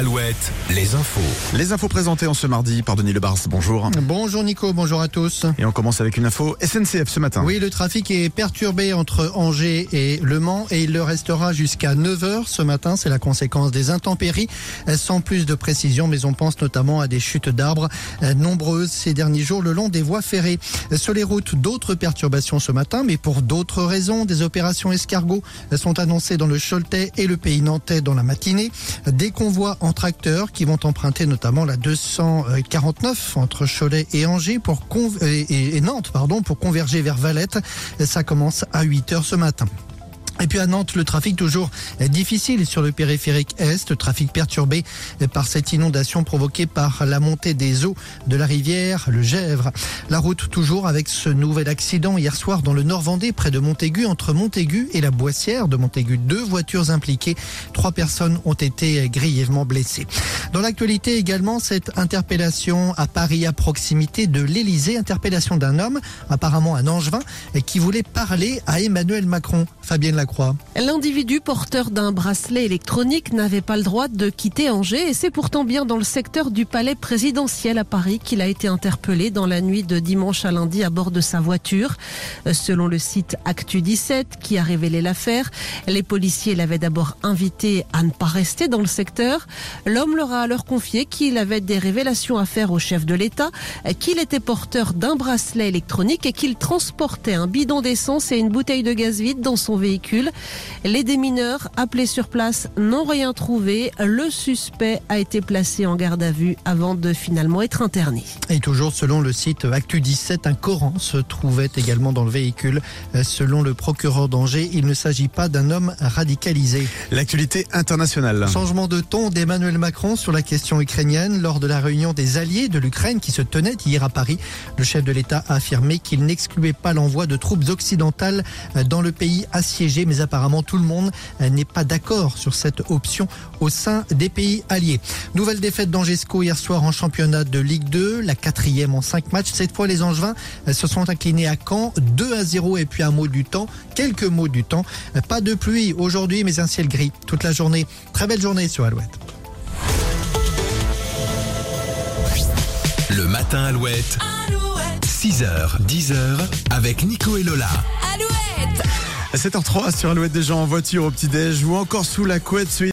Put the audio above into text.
Alouette, les infos. Les infos présentées en ce mardi par Denis Lebars. Bonjour. Bonjour Nico, bonjour à tous. Et on commence avec une info SNCF ce matin. Oui, le trafic est perturbé entre Angers et Le Mans et il le restera jusqu'à 9h ce matin. C'est la conséquence des intempéries. Sans plus de précision, mais on pense notamment à des chutes d'arbres nombreuses ces derniers jours le long des voies ferrées. Sur les routes, d'autres perturbations ce matin, mais pour d'autres raisons. Des opérations escargots sont annoncées dans le Choletais et le pays nantais dans la matinée. Des convois en qui vont emprunter notamment la 249 entre Cholet et Angers et, Nantes pour converger vers Valette. Ça commence à 8 heures ce matin. Et puis à Nantes, le trafic toujours difficile sur le périphérique Est, trafic perturbé par cette inondation provoquée par la montée des eaux de la rivière, le Gèvre. La route toujours avec ce nouvel accident hier soir dans le Nord Vendée, près de Montaigu, entre Montaigu et la Boissière de Montaigu. Deux voitures impliquées, trois personnes ont été grièvement blessées. Dans l'actualité également, cette interpellation à Paris à proximité de l'Elysée, interpellation d'un homme, apparemment un angevin, qui voulait parler à Emmanuel Macron. Fabienne Lacroix. L'individu porteur d'un bracelet électronique n'avait pas le droit de quitter Angers et c'est pourtant bien dans le secteur du palais présidentiel à Paris qu'il a été interpellé dans la nuit de dimanche à lundi à bord de sa voiture. Selon le site Actu 17 qui a révélé l'affaire, les policiers l'avaient d'abord invité à ne pas rester dans le secteur. L'homme leur a alors confié qu'il avait des révélations à faire au chef de l'État, qu'il était porteur d'un bracelet électronique et qu'il transportait un bidon d'essence et une bouteille de gaz vide dans son véhicule. Les démineurs appelés sur place n'ont rien trouvé. Le suspect a été placé en garde à vue avant de finalement être interné. Et toujours selon le site Actu 17, un Coran se trouvait également dans le véhicule. Selon le procureur d'Angers, il ne s'agit pas d'un homme radicalisé. L'actualité internationale. Changement de ton d'Emmanuel Macron sur la question ukrainienne lors de la réunion des alliés de l'Ukraine qui se tenait hier à Paris. Le chef de l'État a affirmé qu'il n'excluait pas l'envoi de troupes occidentales dans le pays assiégé, mais apparemment tout le monde n'est pas d'accord sur cette option au sein des pays alliés. Nouvelle défaite d'Angesco hier soir en championnat de Ligue 2, la quatrième en cinq matchs. Cette fois, les Angevins se sont inclinés à Caen, 2 à 0 et puis un mot du temps, quelques mots du temps. Pas de pluie aujourd'hui, mais un ciel gris toute la journée. Très belle journée sur Alouette. Matin Alouette. Alouette. 6h, 10h avec Nico et Lola. Alouette. À 7h03 sur Alouette des gens en voiture au petit-déj ou encore sous la couette.